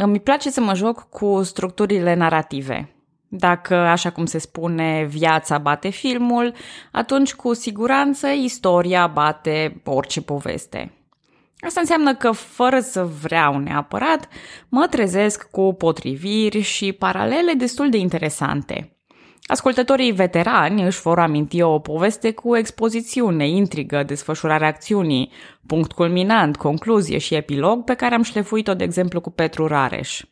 Îmi place să mă joc cu structurile narrative. Dacă, așa cum se spune, viața bate filmul, atunci cu siguranță istoria bate orice poveste. Asta înseamnă că, fără să vreau neapărat, mă trezesc cu potriviri și paralele destul de interesante. Ascultătorii veterani își vor aminti o poveste cu expozițiune, intrigă, desfășurarea acțiunii, punct culminant, concluzie și epilog pe care am șlefuit-o, de exemplu, cu Petru Rareș.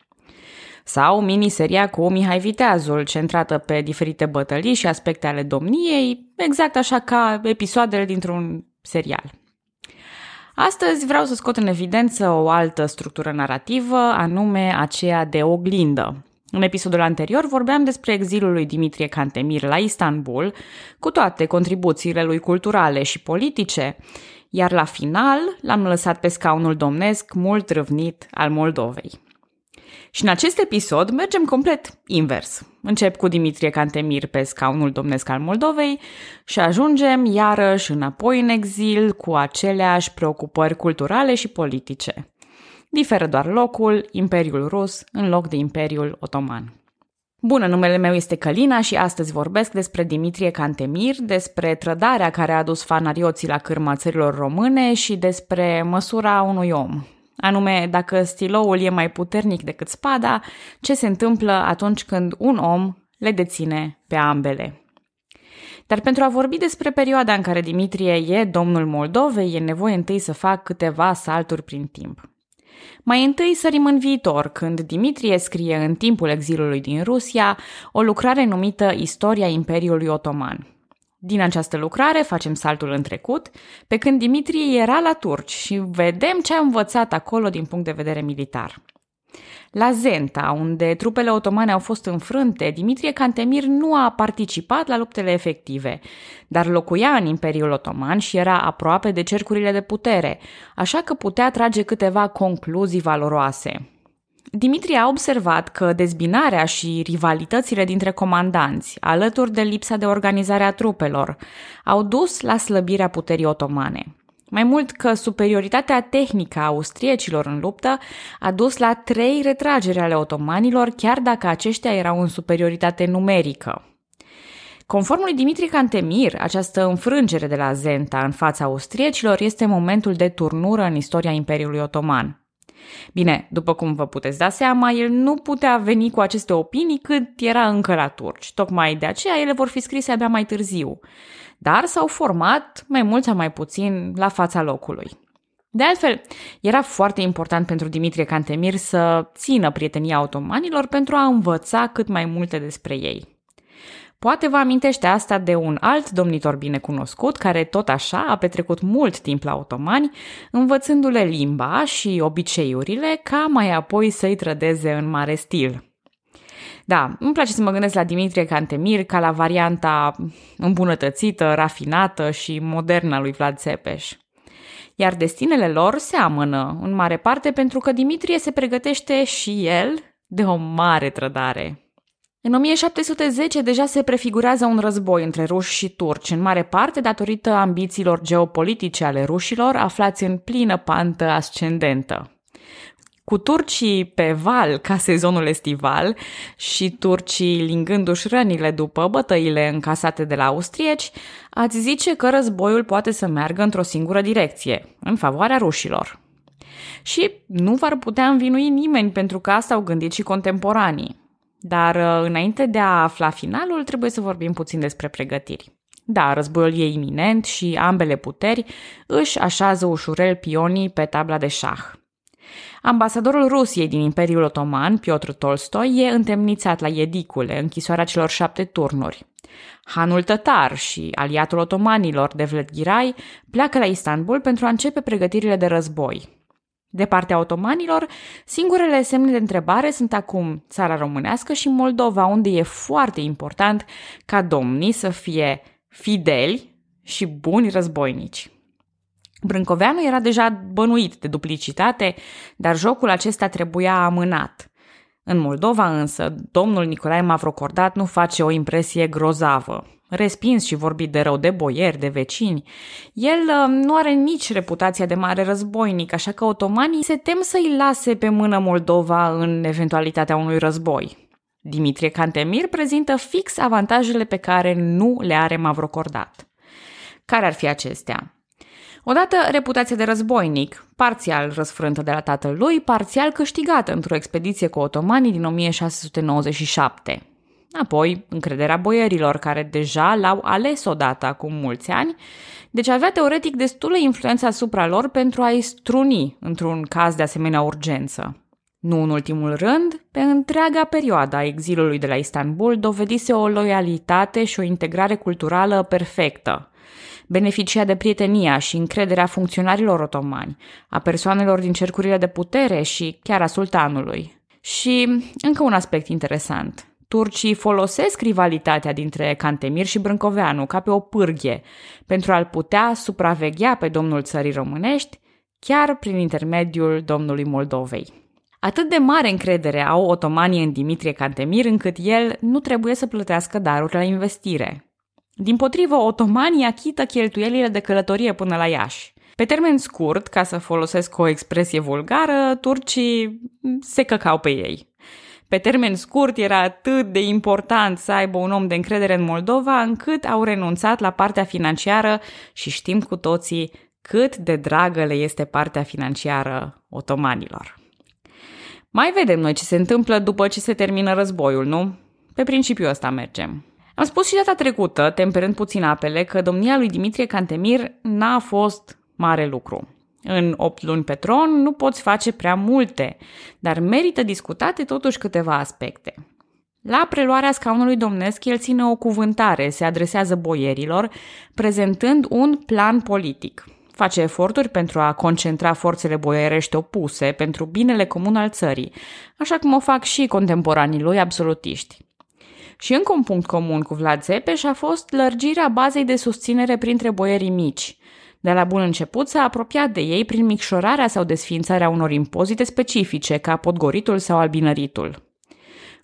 Sau miniseria cu Mihai Viteazul, centrată pe diferite bătălii și aspecte ale domniei, exact așa ca episoadele dintr-un serial. Astăzi vreau să scot în evidență o altă structură narrativă, anume aceea de oglindă. În episodul anterior vorbeam despre exilul lui Dimitrie Cantemir la Istanbul, cu toate contribuțiile lui culturale și politice, iar la final l-am lăsat pe scaunul domnesc mult râvnit al Moldovei. Și în acest episod mergem complet invers. Încep cu Dimitrie Cantemir pe scaunul domnesc al Moldovei și ajungem iarăși înapoi în exil cu aceleași preocupări culturale și politice. Diferă doar locul, Imperiul Rus, în loc de Imperiul Otoman. Bună, numele meu este Călina și astăzi vorbesc despre Dimitrie Cantemir, despre trădarea care a adus fanarioții la cârma țărilor române și despre măsura unui om, Anume, dacă stiloul e mai puternic decât spada, ce se întâmplă atunci când un om le deține pe ambele. Dar pentru a vorbi despre perioada în care Dimitrie e domnul Moldovei, e nevoie întâi să fac câteva salturi prin timp. Mai întâi sărim în viitor, când Dimitrie scrie în timpul exilului din Rusia o lucrare numită Istoria Imperiului Otoman – din această lucrare facem saltul în trecut, pe când Dimitrie era la turci și vedem ce a învățat acolo din punct de vedere militar. La Zenta, unde trupele otomane au fost înfrânte, Dimitrie Cantemir nu a participat la luptele efective, dar locuia în Imperiul Otoman și era aproape de cercurile de putere, așa că putea trage câteva concluzii valoroase. Dimitrie a observat că dezbinarea și rivalitățile dintre comandanți, alături de lipsa de organizare a trupelor, au dus la slăbirea puterii otomane. Mai mult că superioritatea tehnică a austriecilor în luptă a dus la trei retrageri ale otomanilor, chiar dacă aceștia erau în superioritate numerică. Conform lui Dimitri Cantemir, această înfrângere de la Zenta în fața austriecilor este momentul de turnură în istoria Imperiului Otoman. Bine, după cum vă puteți da seama, el nu putea veni cu aceste opinii cât era încă la turci. Tocmai de aceea ele vor fi scrise abia mai târziu. Dar s-au format, mai mult sau mai puțin, la fața locului. De altfel, era foarte important pentru Dimitrie Cantemir să țină prietenia otomanilor pentru a învăța cât mai multe despre ei. Poate vă amintește asta de un alt domnitor binecunoscut care tot așa a petrecut mult timp la otomani, învățându-le limba și obiceiurile ca mai apoi să-i trădeze în mare stil. Da, îmi place să mă gândesc la Dimitrie Cantemir ca la varianta îmbunătățită, rafinată și modernă a lui Vlad Țepeș. Iar destinele lor se amână, în mare parte pentru că Dimitrie se pregătește și el de o mare trădare. În 1710 deja se prefigurează un război între ruși și turci, în mare parte datorită ambițiilor geopolitice ale rușilor, aflați în plină pantă ascendentă. Cu turcii pe val ca sezonul estival și turcii lingându-și rănile după bătăile încasate de la austrieci, ați zice că războiul poate să meargă într-o singură direcție, în favoarea rușilor. Și nu v-ar putea învinui nimeni pentru că asta au gândit și contemporanii. Dar uh, înainte de a afla finalul, trebuie să vorbim puțin despre pregătiri. Da, războiul e iminent și ambele puteri își așează ușurel pionii pe tabla de șah. Ambasadorul Rusiei din Imperiul Otoman, Piotr Tolstoi, e întemnițat la Edicule, închisoarea celor șapte turnuri. Hanul tătar și aliatul otomanilor de Vled Ghirai pleacă la Istanbul pentru a începe pregătirile de război. De partea otomanilor, singurele semne de întrebare sunt acum țara românească și Moldova, unde e foarte important ca domnii să fie fideli și buni războinici. Brâncoveanu era deja bănuit de duplicitate, dar jocul acesta trebuia amânat. În Moldova însă, domnul Nicolae Mavrocordat nu face o impresie grozavă. Respins și vorbit de rău de boieri, de vecini. El uh, nu are nici reputația de mare războinic, așa că otomanii se tem să-i lase pe mână Moldova în eventualitatea unui război. Dimitrie Cantemir prezintă fix avantajele pe care nu le are Mavrocordat. Care ar fi acestea? Odată reputația de războinic, parțial răsfrântă de la tatăl lui, parțial câștigată într-o expediție cu otomanii din 1697. Apoi, încrederea boierilor, care deja l-au ales odată acum mulți ani, deci avea teoretic destulă influență asupra lor pentru a-i struni într-un caz de asemenea urgență. Nu în ultimul rând, pe întreaga perioadă a exilului de la Istanbul dovedise o loialitate și o integrare culturală perfectă. Beneficia de prietenia și încrederea funcționarilor otomani, a persoanelor din cercurile de putere și chiar a sultanului. Și încă un aspect interesant. Turcii folosesc rivalitatea dintre Cantemir și Brâncoveanu ca pe o pârghie pentru a-l putea supraveghea pe domnul țării românești chiar prin intermediul domnului Moldovei. Atât de mare încredere au otomanii în Dimitrie Cantemir încât el nu trebuie să plătească daruri la investire. Din potrivă, otomanii achită cheltuielile de călătorie până la Iași. Pe termen scurt, ca să folosesc o expresie vulgară, turcii se căcau pe ei. Pe termen scurt era atât de important să aibă un om de încredere în Moldova încât au renunțat la partea financiară și știm cu toții cât de dragă le este partea financiară otomanilor. Mai vedem noi ce se întâmplă după ce se termină războiul, nu? Pe principiul ăsta mergem. Am spus și data trecută, temperând puțin apele, că domnia lui Dimitrie Cantemir n-a fost mare lucru. În 8 luni pe tron nu poți face prea multe, dar merită discutate totuși câteva aspecte. La preluarea scaunului domnesc, el ține o cuvântare, se adresează boierilor, prezentând un plan politic – face eforturi pentru a concentra forțele boierești opuse pentru binele comun al țării, așa cum o fac și contemporanii lui absolutiști. Și încă un punct comun cu Vlad Țepeș a fost lărgirea bazei de susținere printre boierii mici. De la bun început s-a apropiat de ei prin micșorarea sau desfințarea unor impozite specifice, ca podgoritul sau albinăritul.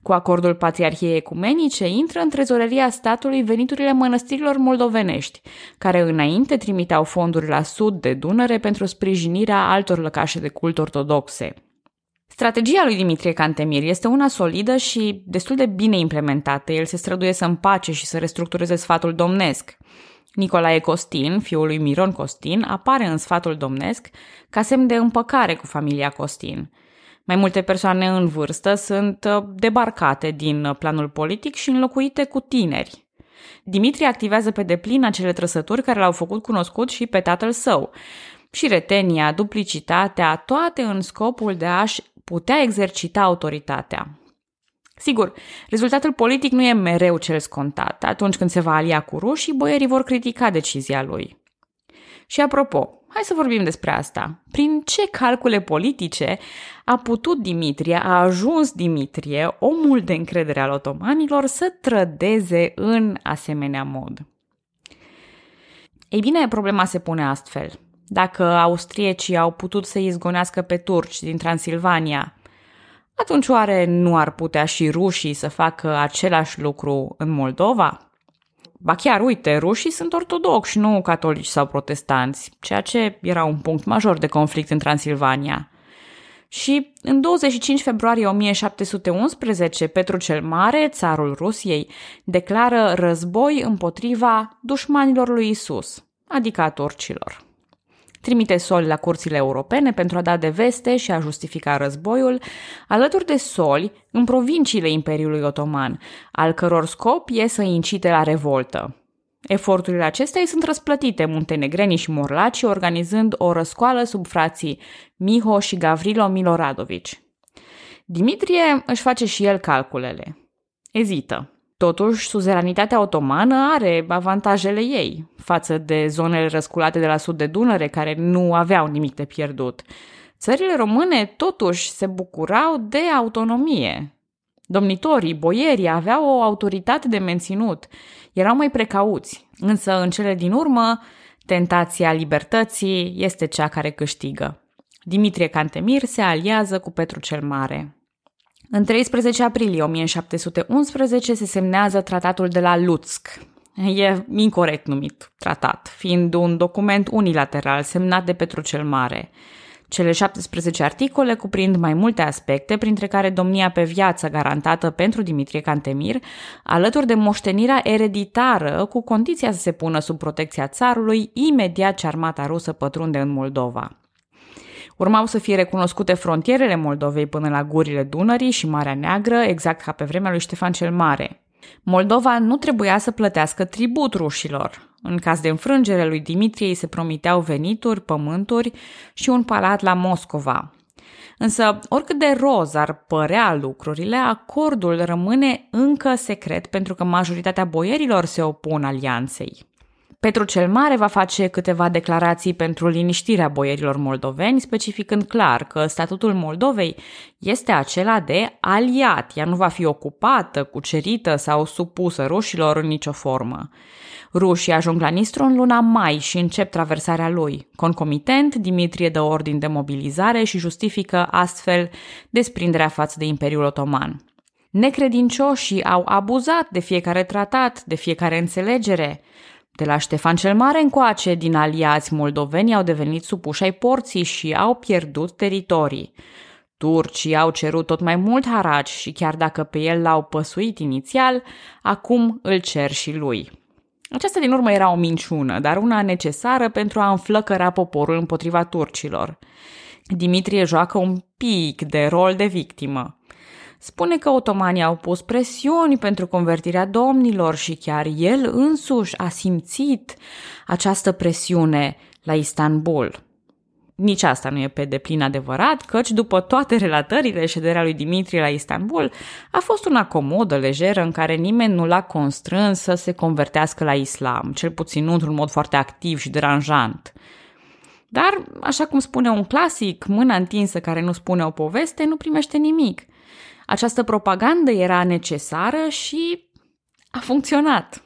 Cu acordul Patriarhiei Ecumenice intră în trezoreria statului veniturile mănăstirilor moldovenești, care înainte trimiteau fonduri la sud de Dunăre pentru sprijinirea altor lăcașe de cult ortodoxe. Strategia lui Dimitrie Cantemir este una solidă și destul de bine implementată. El se străduie să împace și să restructureze sfatul domnesc. Nicolae Costin, fiul lui Miron Costin, apare în sfatul domnesc ca semn de împăcare cu familia Costin – mai multe persoane în vârstă sunt uh, debarcate din uh, planul politic și înlocuite cu tineri. Dimitrie activează pe deplin acele trăsături care l-au făcut cunoscut și pe tatăl său. Și retenia, duplicitatea, toate în scopul de a-și putea exercita autoritatea. Sigur, rezultatul politic nu e mereu cel scontat. Atunci când se va alia cu rușii, boierii vor critica decizia lui. Și apropo, Hai să vorbim despre asta. Prin ce calcule politice a putut Dimitrie, a ajuns Dimitrie, omul de încredere al otomanilor, să trădeze în asemenea mod? Ei bine, problema se pune astfel. Dacă austriecii au putut să izgonească pe turci din Transilvania, atunci oare nu ar putea și rușii să facă același lucru în Moldova? Ba chiar, uite, rușii sunt ortodoxi, nu catolici sau protestanți, ceea ce era un punct major de conflict în Transilvania. Și în 25 februarie 1711, Petru cel Mare, țarul Rusiei, declară război împotriva dușmanilor lui Isus, adică a turcilor trimite soli la curțile europene pentru a da de veste și a justifica războiul, alături de soli în provinciile Imperiului Otoman, al căror scop e să incite la revoltă. Eforturile acestea sunt răsplătite muntenegrenii și morlacii organizând o răscoală sub frații Miho și Gavrilo Miloradovici. Dimitrie își face și el calculele. Ezită. Totuși, suzeranitatea otomană are avantajele ei față de zonele răsculate de la sud de Dunăre, care nu aveau nimic de pierdut. Țările române, totuși, se bucurau de autonomie. Domnitorii, boierii aveau o autoritate de menținut, erau mai precauți, însă în cele din urmă, tentația libertății este cea care câștigă. Dimitrie Cantemir se aliază cu Petru cel Mare. În 13 aprilie 1711 se semnează tratatul de la Lutsk. E incorrect numit tratat, fiind un document unilateral semnat de Petru cel Mare. Cele 17 articole cuprind mai multe aspecte, printre care domnia pe viață garantată pentru Dimitrie Cantemir, alături de moștenirea ereditară, cu condiția să se pună sub protecția țarului imediat ce armata rusă pătrunde în Moldova. Urmau să fie recunoscute frontierele Moldovei până la gurile Dunării și Marea Neagră, exact ca pe vremea lui Ștefan cel Mare. Moldova nu trebuia să plătească tribut rușilor. În caz de înfrângere lui Dimitrie îi se promiteau venituri, pământuri și un palat la Moscova. Însă, oricât de roz ar părea lucrurile, acordul rămâne încă secret pentru că majoritatea boierilor se opun alianței. Petru cel Mare va face câteva declarații pentru liniștirea boierilor moldoveni, specificând clar că statutul Moldovei este acela de aliat, ea nu va fi ocupată, cucerită sau supusă rușilor în nicio formă. Rușii ajung la Nistru în luna mai și încep traversarea lui. Concomitent, Dimitrie dă ordin de mobilizare și justifică astfel desprinderea față de Imperiul Otoman. Necredincioșii au abuzat de fiecare tratat, de fiecare înțelegere. De la Ștefan cel Mare încoace, din aliați moldoveni au devenit supuși ai porții și au pierdut teritorii. Turcii au cerut tot mai mult haraci și chiar dacă pe el l-au păsuit inițial, acum îl cer și lui. Aceasta din urmă era o minciună, dar una necesară pentru a înflăcăra poporul împotriva turcilor. Dimitrie joacă un pic de rol de victimă. Spune că otomanii au pus presiuni pentru convertirea domnilor și chiar el însuși a simțit această presiune la Istanbul. Nici asta nu e pe deplin adevărat, căci după toate relatările, șederea lui Dimitrie la Istanbul a fost una comodă, lejeră, în care nimeni nu l-a constrâns să se convertească la islam, cel puțin nu într-un mod foarte activ și deranjant. Dar, așa cum spune un clasic, mâna întinsă care nu spune o poveste nu primește nimic. Această propagandă era necesară și a funcționat.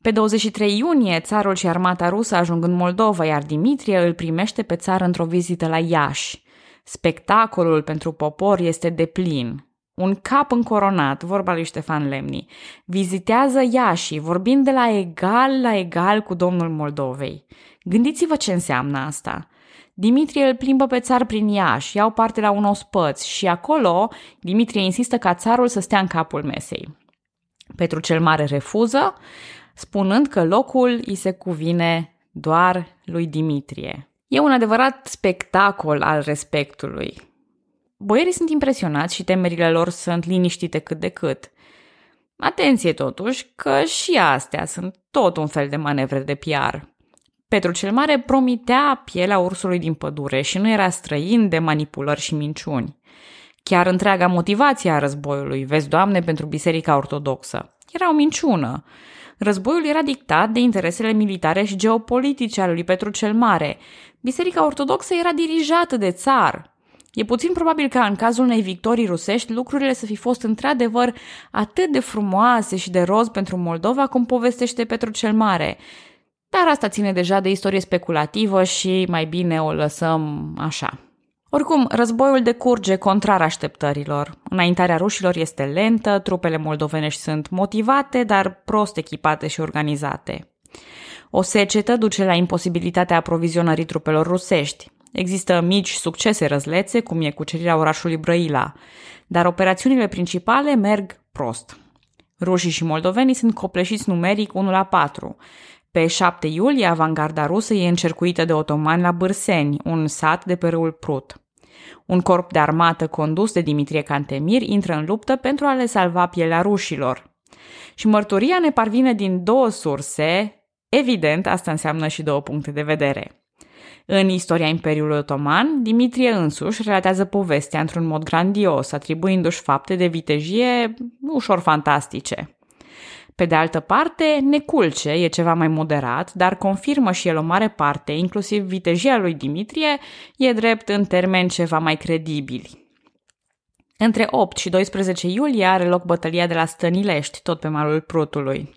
Pe 23 iunie, țarul și armata rusă ajung în Moldova, iar Dimitrie îl primește pe țară într-o vizită la Iași. Spectacolul pentru popor este de plin. Un cap încoronat, vorba lui Ștefan Lemni, vizitează Iași, vorbind de la egal la egal cu domnul Moldovei. Gândiți-vă ce înseamnă asta. Dimitrie îl plimbă pe țar prin Iași, iau parte la un ospăț și acolo Dimitrie insistă ca țarul să stea în capul mesei. Petru cel Mare refuză, spunând că locul îi se cuvine doar lui Dimitrie. E un adevărat spectacol al respectului. Boierii sunt impresionați și temerile lor sunt liniștite cât de cât. Atenție totuși că și astea sunt tot un fel de manevre de PR. Petru cel Mare promitea pielea ursului din pădure și nu era străin de manipulări și minciuni. Chiar întreaga motivație a războiului, vezi, Doamne, pentru Biserica Ortodoxă, era o minciună. Războiul era dictat de interesele militare și geopolitice ale lui Petru cel Mare. Biserica ortodoxă era dirijată de țar. E puțin probabil ca în cazul unei victorii rusești lucrurile să fi fost într-adevăr atât de frumoase și de roz pentru Moldova cum povestește Petru cel Mare. Dar asta ține deja de istorie speculativă și mai bine o lăsăm așa. Oricum, războiul decurge contrar așteptărilor. Înaintarea rușilor este lentă, trupele moldovenești sunt motivate, dar prost echipate și organizate. O secetă duce la imposibilitatea aprovizionării trupelor rusești. Există mici succese răzlețe, cum e cucerirea orașului Brăila, dar operațiunile principale merg prost. Rușii și moldovenii sunt copleșiți numeric 1 la 4. Pe 7 iulie, avangarda rusă e încercuită de otomani la Bârseni, un sat de pe râul Prut. Un corp de armată condus de Dimitrie Cantemir intră în luptă pentru a le salva pielea rușilor. Și mărturia ne parvine din două surse, evident, asta înseamnă și două puncte de vedere. În istoria Imperiului Otoman, Dimitrie însuși relatează povestea într-un mod grandios, atribuindu-și fapte de vitejie ușor fantastice. Pe de altă parte, Neculce e ceva mai moderat, dar confirmă și el o mare parte, inclusiv vitejia lui Dimitrie, e drept în termeni ceva mai credibili. Între 8 și 12 iulie are loc bătălia de la Stănilești, tot pe malul Prutului.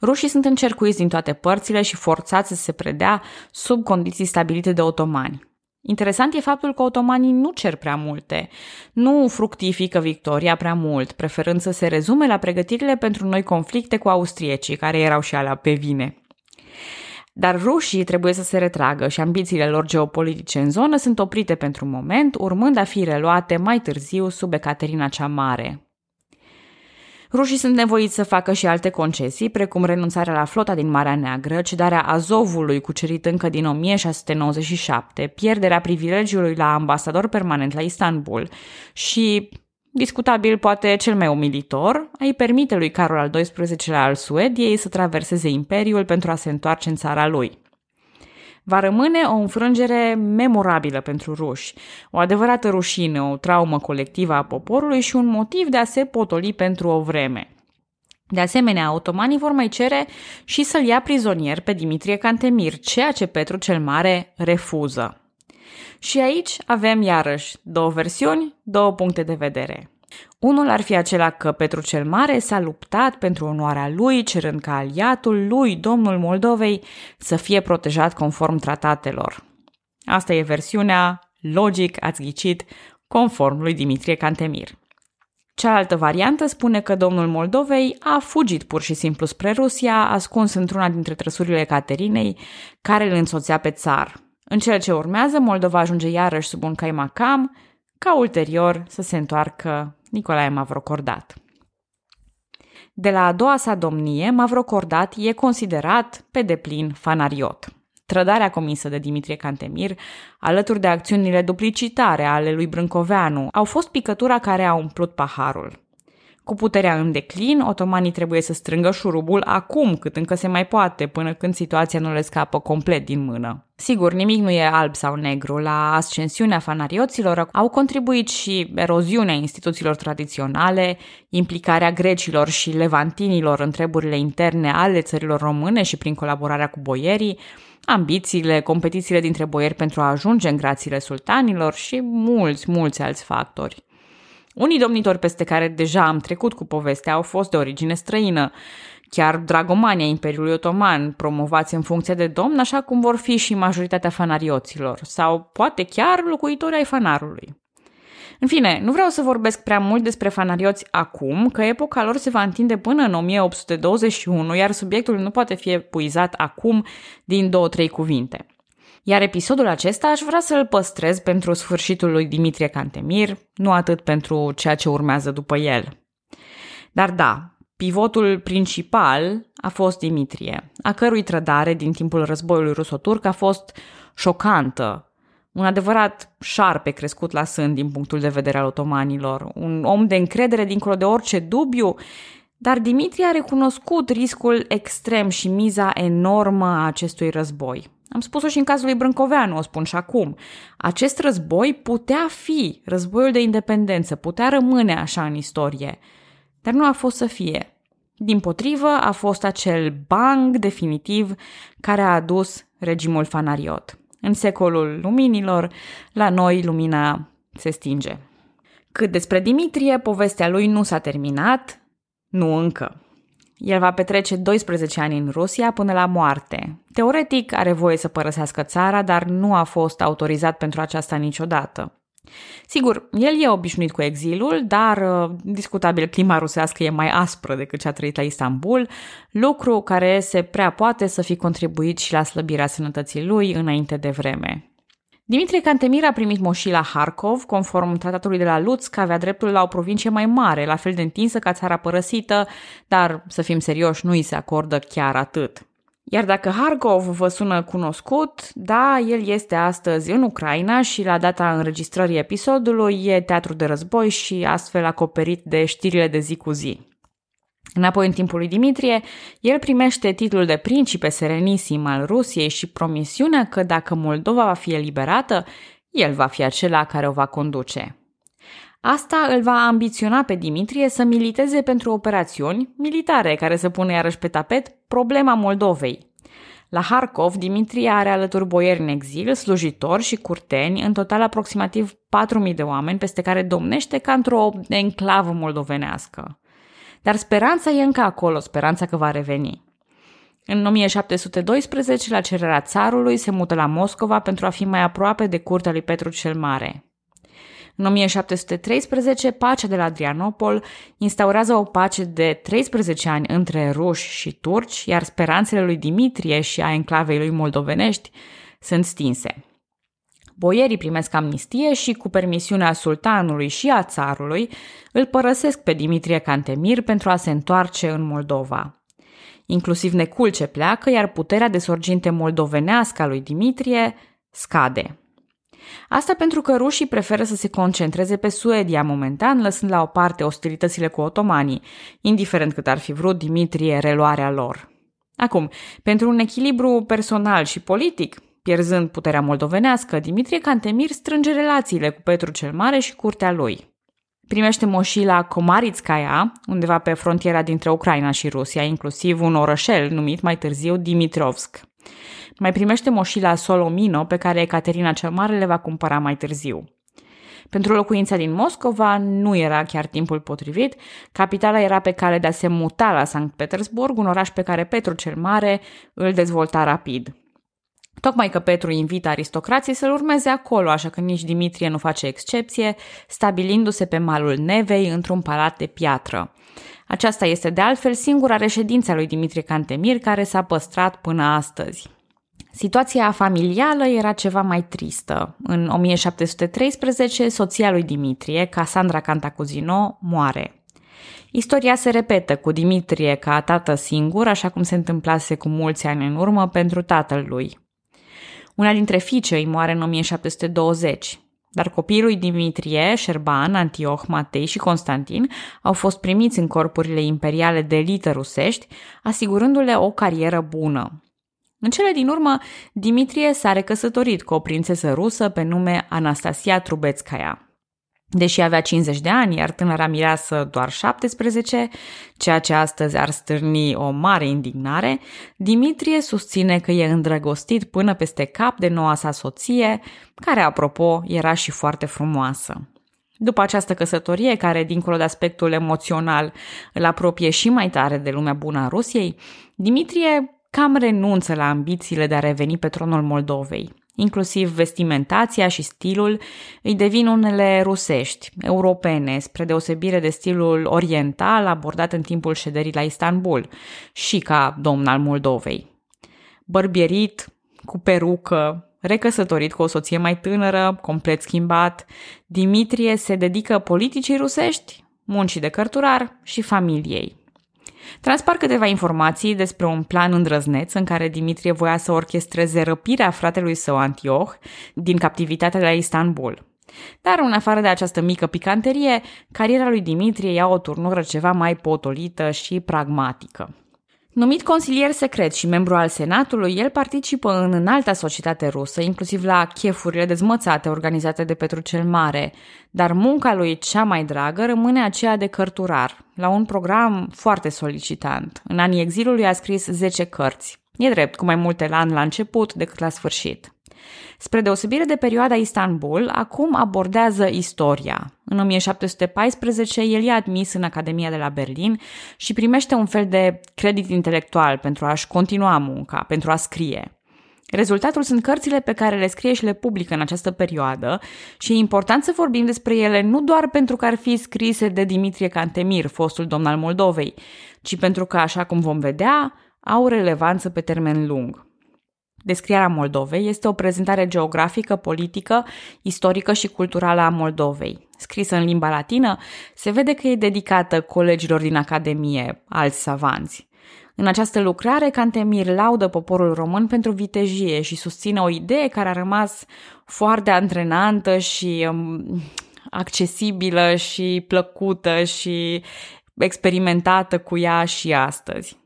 Rușii sunt încercuiți din toate părțile și forțați să se predea sub condiții stabilite de otomani. Interesant e faptul că otomanii nu cer prea multe, nu fructifică victoria prea mult, preferând să se rezume la pregătirile pentru noi conflicte cu austriecii, care erau și alea pe vine. Dar rușii trebuie să se retragă și ambițiile lor geopolitice în zonă sunt oprite pentru un moment, urmând a fi reluate mai târziu sub Ecaterina cea Mare. Rușii sunt nevoiți să facă și alte concesii, precum renunțarea la flota din Marea Neagră, cedarea Azovului cucerit încă din 1697, pierderea privilegiului la ambasador permanent la Istanbul. Și, discutabil poate cel mai umilitor, îi permite lui Carol al XII-lea al Suediei să traverseze imperiul pentru a se întoarce în țara lui va rămâne o înfrângere memorabilă pentru ruși, o adevărată rușine, o traumă colectivă a poporului și un motiv de a se potoli pentru o vreme. De asemenea, otomanii vor mai cere și să-l ia prizonier pe Dimitrie Cantemir, ceea ce Petru cel Mare refuză. Și aici avem iarăși două versiuni, două puncte de vedere. Unul ar fi acela că Petru cel Mare s-a luptat pentru onoarea lui, cerând ca aliatul lui, domnul Moldovei, să fie protejat conform tratatelor. Asta e versiunea, logic, ați ghicit, conform lui Dimitrie Cantemir. Cealaltă variantă spune că domnul Moldovei a fugit pur și simplu spre Rusia, ascuns într-una dintre trăsurile Caterinei, care îl însoțea pe țar. În cele ce urmează, Moldova ajunge iarăși sub un caimacam, ca ulterior să se întoarcă Nicolae Mavrocordat. De la a doua sa domnie, Mavrocordat e considerat pe deplin fanariot. Trădarea comisă de Dimitrie Cantemir, alături de acțiunile duplicitare ale lui Brâncoveanu, au fost picătura care a umplut paharul. Cu puterea în declin, otomanii trebuie să strângă șurubul acum, cât încă se mai poate, până când situația nu le scapă complet din mână. Sigur, nimic nu e alb sau negru. La ascensiunea fanarioților au contribuit și eroziunea instituțiilor tradiționale, implicarea grecilor și levantinilor în treburile interne ale țărilor române și prin colaborarea cu boierii, ambițiile, competițiile dintre boieri pentru a ajunge în grațiile sultanilor și mulți, mulți alți factori. Unii domnitori peste care deja am trecut cu povestea au fost de origine străină, chiar dragomania Imperiului Otoman, promovați în funcție de domn, așa cum vor fi și majoritatea fanarioților, sau poate chiar locuitori ai fanarului. În fine, nu vreau să vorbesc prea mult despre fanarioți acum, că epoca lor se va întinde până în 1821, iar subiectul nu poate fi epuizat acum din două-trei cuvinte. Iar episodul acesta aș vrea să-l păstrez pentru sfârșitul lui Dimitrie Cantemir, nu atât pentru ceea ce urmează după el. Dar da, pivotul principal a fost Dimitrie, a cărui trădare din timpul războiului ruso-turc a fost șocantă, un adevărat șarpe crescut la sân din punctul de vedere al otomanilor, un om de încredere dincolo de orice dubiu, dar Dimitrie a recunoscut riscul extrem și miza enormă a acestui război. Am spus-o și în cazul lui Brâncoveanu, o spun și acum. Acest război putea fi războiul de independență, putea rămâne așa în istorie, dar nu a fost să fie. Din potrivă, a fost acel bang definitiv care a adus regimul fanariot. În secolul luminilor, la noi lumina se stinge. Cât despre Dimitrie, povestea lui nu s-a terminat, nu încă. El va petrece 12 ani în Rusia până la moarte. Teoretic are voie să părăsească țara, dar nu a fost autorizat pentru aceasta niciodată. Sigur, el e obișnuit cu exilul, dar uh, discutabil clima rusească e mai aspră decât cea trăit la Istanbul, lucru care se prea poate să fi contribuit și la slăbirea sănătății lui înainte de vreme. Dimitrie Cantemir a primit moșii la Harkov, conform tratatului de la Lutsk, avea dreptul la o provincie mai mare, la fel de întinsă ca țara părăsită, dar, să fim serioși, nu îi se acordă chiar atât. Iar dacă Harkov vă sună cunoscut, da, el este astăzi în Ucraina și la data înregistrării episodului e teatru de război și astfel acoperit de știrile de zi cu zi. Înapoi în timpul lui Dimitrie, el primește titlul de principe serenisim al Rusiei și promisiunea că dacă Moldova va fi eliberată, el va fi acela care o va conduce. Asta îl va ambiționa pe Dimitrie să militeze pentru operațiuni militare care să pună iarăși pe tapet problema Moldovei. La Harkov, Dimitrie are alături boieri în exil, slujitori și curteni, în total aproximativ 4.000 de oameni, peste care domnește ca într-o enclavă moldovenească. Dar speranța e încă acolo, speranța că va reveni. În 1712, la cererea țarului, se mută la Moscova pentru a fi mai aproape de curtea lui Petru cel Mare. În 1713, pacea de la Adrianopol instaurează o pace de 13 ani între ruși și turci, iar speranțele lui Dimitrie și a enclavei lui moldovenești sunt stinse. Boierii primesc amnistie și, cu permisiunea sultanului și a țarului, îl părăsesc pe Dimitrie Cantemir pentru a se întoarce în Moldova. Inclusiv Neculce pleacă, iar puterea de sorginte moldovenească a lui Dimitrie scade. Asta pentru că rușii preferă să se concentreze pe Suedia momentan, lăsând la o parte ostilitățile cu otomanii, indiferent cât ar fi vrut Dimitrie reluarea lor. Acum, pentru un echilibru personal și politic, pierzând puterea moldovenească, Dimitrie Cantemir strânge relațiile cu Petru cel Mare și curtea lui. Primește moșila Komaritskaya, undeva pe frontiera dintre Ucraina și Rusia, inclusiv un orășel numit mai târziu Dimitrovsk. Mai primește moșila Solomino, pe care Ecaterina cel Mare le va cumpăra mai târziu. Pentru locuința din Moscova nu era chiar timpul potrivit, capitala era pe cale de a se muta la Sankt Petersburg, un oraș pe care Petru cel Mare îl dezvolta rapid. Tocmai că Petru invită aristocrații să-l urmeze acolo, așa că nici Dimitrie nu face excepție, stabilindu-se pe malul Nevei într-un palat de piatră. Aceasta este de altfel singura reședință a lui Dimitrie Cantemir care s-a păstrat până astăzi. Situația familială era ceva mai tristă. În 1713, soția lui Dimitrie, Cassandra Cantacuzino, moare. Istoria se repetă cu Dimitrie ca tată singur, așa cum se întâmplase cu mulți ani în urmă pentru tatăl lui. Una dintre fiice îi moare în 1720, dar copiii lui Dimitrie, Șerban, Antioch, Matei și Constantin au fost primiți în corpurile imperiale de elită rusești, asigurându-le o carieră bună. În cele din urmă, Dimitrie s-a recăsătorit cu o prințesă rusă pe nume Anastasia Trubetskaya. Deși avea 50 de ani, iar tânăra mireasă doar 17, ceea ce astăzi ar stârni o mare indignare, Dimitrie susține că e îndrăgostit până peste cap de noua sa soție, care, apropo, era și foarte frumoasă. După această căsătorie, care, dincolo de aspectul emoțional, îl apropie și mai tare de lumea bună a Rusiei, Dimitrie cam renunță la ambițiile de a reveni pe tronul Moldovei. Inclusiv vestimentația și stilul îi devin unele rusești, europene, spre deosebire de stilul oriental abordat în timpul șederii la Istanbul și ca domn al Moldovei. Bărbierit, cu perucă, recăsătorit cu o soție mai tânără, complet schimbat, Dimitrie se dedică politicii rusești, muncii de cărturar și familiei. Transpar câteva informații despre un plan îndrăzneț în care Dimitrie voia să orchestreze răpirea fratelui său Antioch din captivitatea de la Istanbul. Dar în afară de această mică picanterie, cariera lui Dimitrie ia o turnură ceva mai potolită și pragmatică. Numit consilier secret și membru al Senatului, el participă în înalta societate rusă, inclusiv la chefurile dezmățate organizate de Petru cel Mare, dar munca lui cea mai dragă rămâne aceea de cărturar, la un program foarte solicitant. În anii exilului a scris 10 cărți. E drept, cu mai multe la an la început decât la sfârșit. Spre deosebire de perioada Istanbul, acum abordează istoria. În 1714, el e admis în Academia de la Berlin și primește un fel de credit intelectual pentru a-și continua munca, pentru a scrie. Rezultatul sunt cărțile pe care le scrie și le publică în această perioadă și e important să vorbim despre ele nu doar pentru că ar fi scrise de Dimitrie Cantemir, fostul domn al Moldovei, ci pentru că, așa cum vom vedea, au relevanță pe termen lung. Descrierea Moldovei este o prezentare geografică, politică, istorică și culturală a Moldovei. Scrisă în limba latină, se vede că e dedicată colegilor din Academie, alți savanți. În această lucrare, Cantemir laudă poporul român pentru vitejie și susține o idee care a rămas foarte antrenantă și um, accesibilă și plăcută și experimentată cu ea și astăzi.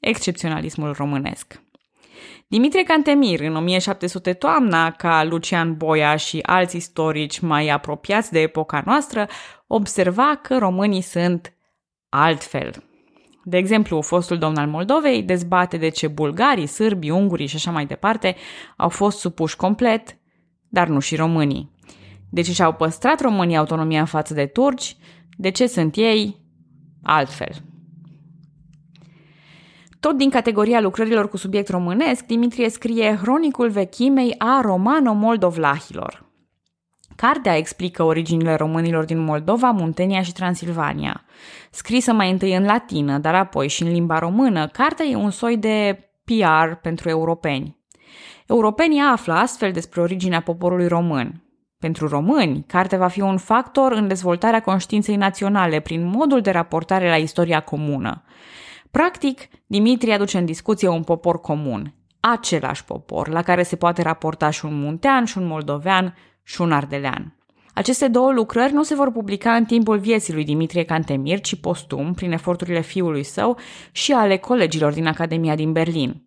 Excepționalismul românesc. Dimitrie Cantemir, în 1700 toamna, ca Lucian Boia și alți istorici mai apropiați de epoca noastră, observa că românii sunt altfel. De exemplu, fostul domn al Moldovei dezbate de ce bulgarii, sârbii, ungurii și așa mai departe au fost supuși complet, dar nu și românii. De ce și-au păstrat românii autonomia în față de turci? De ce sunt ei altfel? Tot din categoria lucrărilor cu subiect românesc, Dimitrie scrie Hronicul vechimei a romano-moldovlahilor. Cartea explică originile românilor din Moldova, Muntenia și Transilvania. Scrisă mai întâi în latină, dar apoi și în limba română, cartea e un soi de PR pentru europeni. Europenii află astfel despre originea poporului român. Pentru români, cartea va fi un factor în dezvoltarea conștiinței naționale prin modul de raportare la istoria comună. Practic, Dimitrie aduce în discuție un popor comun, același popor, la care se poate raporta și un muntean, și un moldovean, și un ardelean. Aceste două lucrări nu se vor publica în timpul vieții lui Dimitrie Cantemir, ci postum, prin eforturile fiului său și ale colegilor din Academia din Berlin.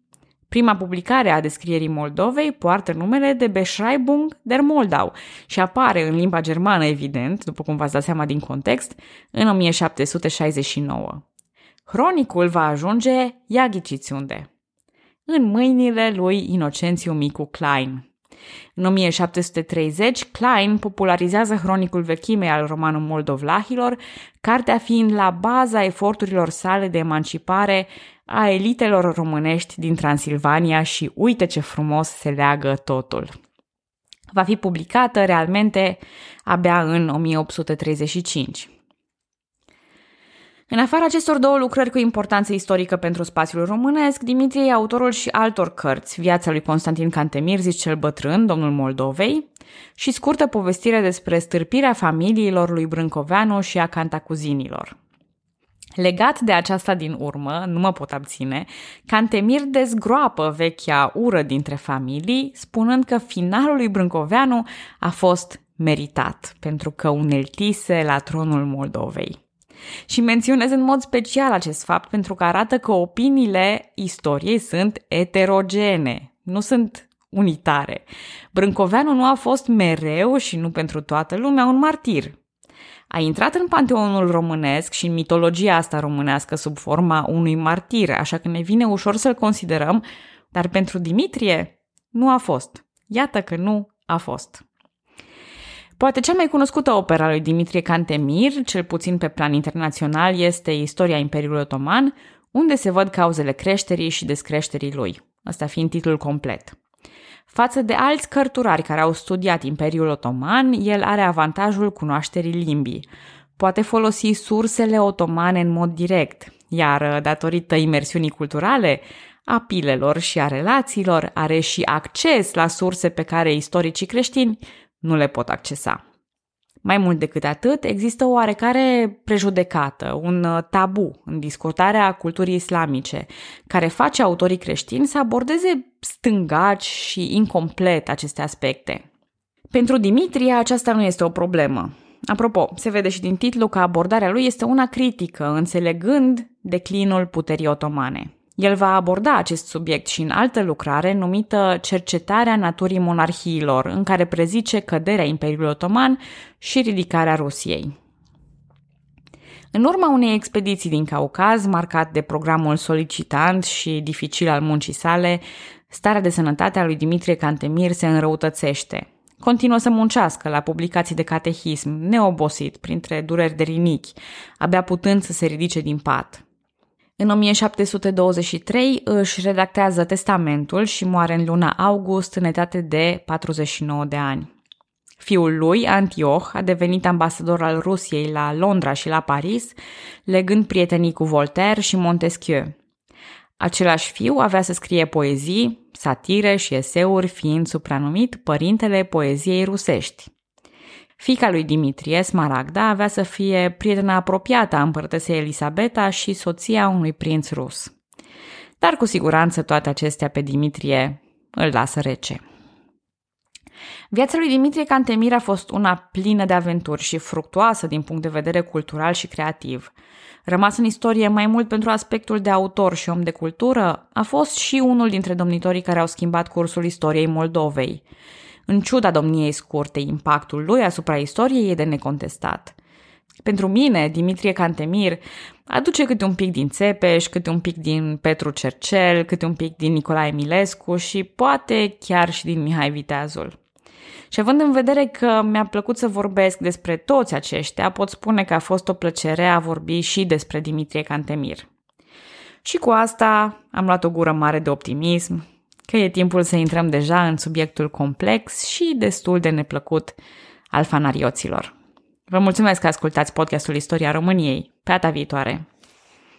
Prima publicare a descrierii Moldovei poartă numele de Beschreibung der Moldau și apare în limba germană, evident, după cum v-ați dat seama din context, în 1769. Cronicul va ajunge, ia ghiciți unde, în mâinile lui Inocențiu Micu Klein. În 1730, Klein popularizează Hronicul vechimei al romanului moldovlahilor, cartea fiind la baza eforturilor sale de emancipare a elitelor românești din Transilvania și uite ce frumos se leagă totul. Va fi publicată realmente abia în 1835. În afara acestor două lucrări cu importanță istorică pentru spațiul românesc, Dimitrie e autorul și altor cărți, Viața lui Constantin Cantemir, zis cel bătrân, domnul Moldovei, și scurtă povestire despre stârpirea familiilor lui Brâncoveanu și a cantacuzinilor. Legat de aceasta din urmă, nu mă pot abține, Cantemir dezgroapă vechea ură dintre familii, spunând că finalul lui Brâncoveanu a fost meritat, pentru că uneltise la tronul Moldovei. Și menționez în mod special acest fapt pentru că arată că opiniile istoriei sunt eterogene, nu sunt unitare. Brâncoveanu nu a fost mereu și nu pentru toată lumea un martir. A intrat în panteonul românesc și în mitologia asta românească sub forma unui martir, așa că ne vine ușor să-l considerăm, dar pentru Dimitrie nu a fost. Iată că nu a fost. Poate cea mai cunoscută opera lui Dimitrie Cantemir, cel puțin pe plan internațional, este Istoria Imperiului Otoman, unde se văd cauzele creșterii și descreșterii lui, ăsta fiind titlul complet. Față de alți cărturari care au studiat Imperiul Otoman, el are avantajul cunoașterii limbii. Poate folosi sursele otomane în mod direct, iar datorită imersiunii culturale, a pilelor și a relațiilor, are și acces la surse pe care istoricii creștini nu le pot accesa. Mai mult decât atât, există o oarecare prejudecată, un uh, tabu în discutarea culturii islamice, care face autorii creștini să abordeze stângaci și incomplet aceste aspecte. Pentru Dimitrie, aceasta nu este o problemă. Apropo, se vede și din titlu că abordarea lui este una critică, înțelegând declinul puterii otomane. El va aborda acest subiect și în altă lucrare numită Cercetarea naturii monarhiilor, în care prezice căderea Imperiului Otoman și ridicarea Rusiei. În urma unei expediții din Caucaz, marcat de programul solicitant și dificil al muncii sale, starea de sănătate a lui Dimitrie Cantemir se înrăutățește. Continuă să muncească la publicații de catehism, neobosit, printre dureri de rinichi, abia putând să se ridice din pat. În 1723 își redactează testamentul și moare în luna august în etate de 49 de ani. Fiul lui, Antioch, a devenit ambasador al Rusiei la Londra și la Paris, legând prietenii cu Voltaire și Montesquieu. Același fiu avea să scrie poezii, satire și eseuri, fiind supranumit Părintele Poeziei Rusești. Fica lui Dimitrie, Smaragda, avea să fie prietena apropiată a împărătesei Elisabeta și soția unui prinț rus. Dar cu siguranță toate acestea pe Dimitrie îl lasă rece. Viața lui Dimitrie Cantemir a fost una plină de aventuri și fructuoasă din punct de vedere cultural și creativ. Rămas în istorie mai mult pentru aspectul de autor și om de cultură, a fost și unul dintre domnitorii care au schimbat cursul istoriei Moldovei. În ciuda domniei scurte, impactul lui asupra istoriei e de necontestat. Pentru mine, Dimitrie Cantemir aduce câte un pic din Țepeș, câte un pic din Petru Cercel, câte un pic din Nicolae Milescu și poate chiar și din Mihai Viteazul. Și având în vedere că mi-a plăcut să vorbesc despre toți aceștia, pot spune că a fost o plăcere a vorbi și despre Dimitrie Cantemir. Și cu asta am luat o gură mare de optimism, că e timpul să intrăm deja în subiectul complex și destul de neplăcut al fanarioților. Vă mulțumesc că ascultați podcastul Istoria României. Pe data viitoare!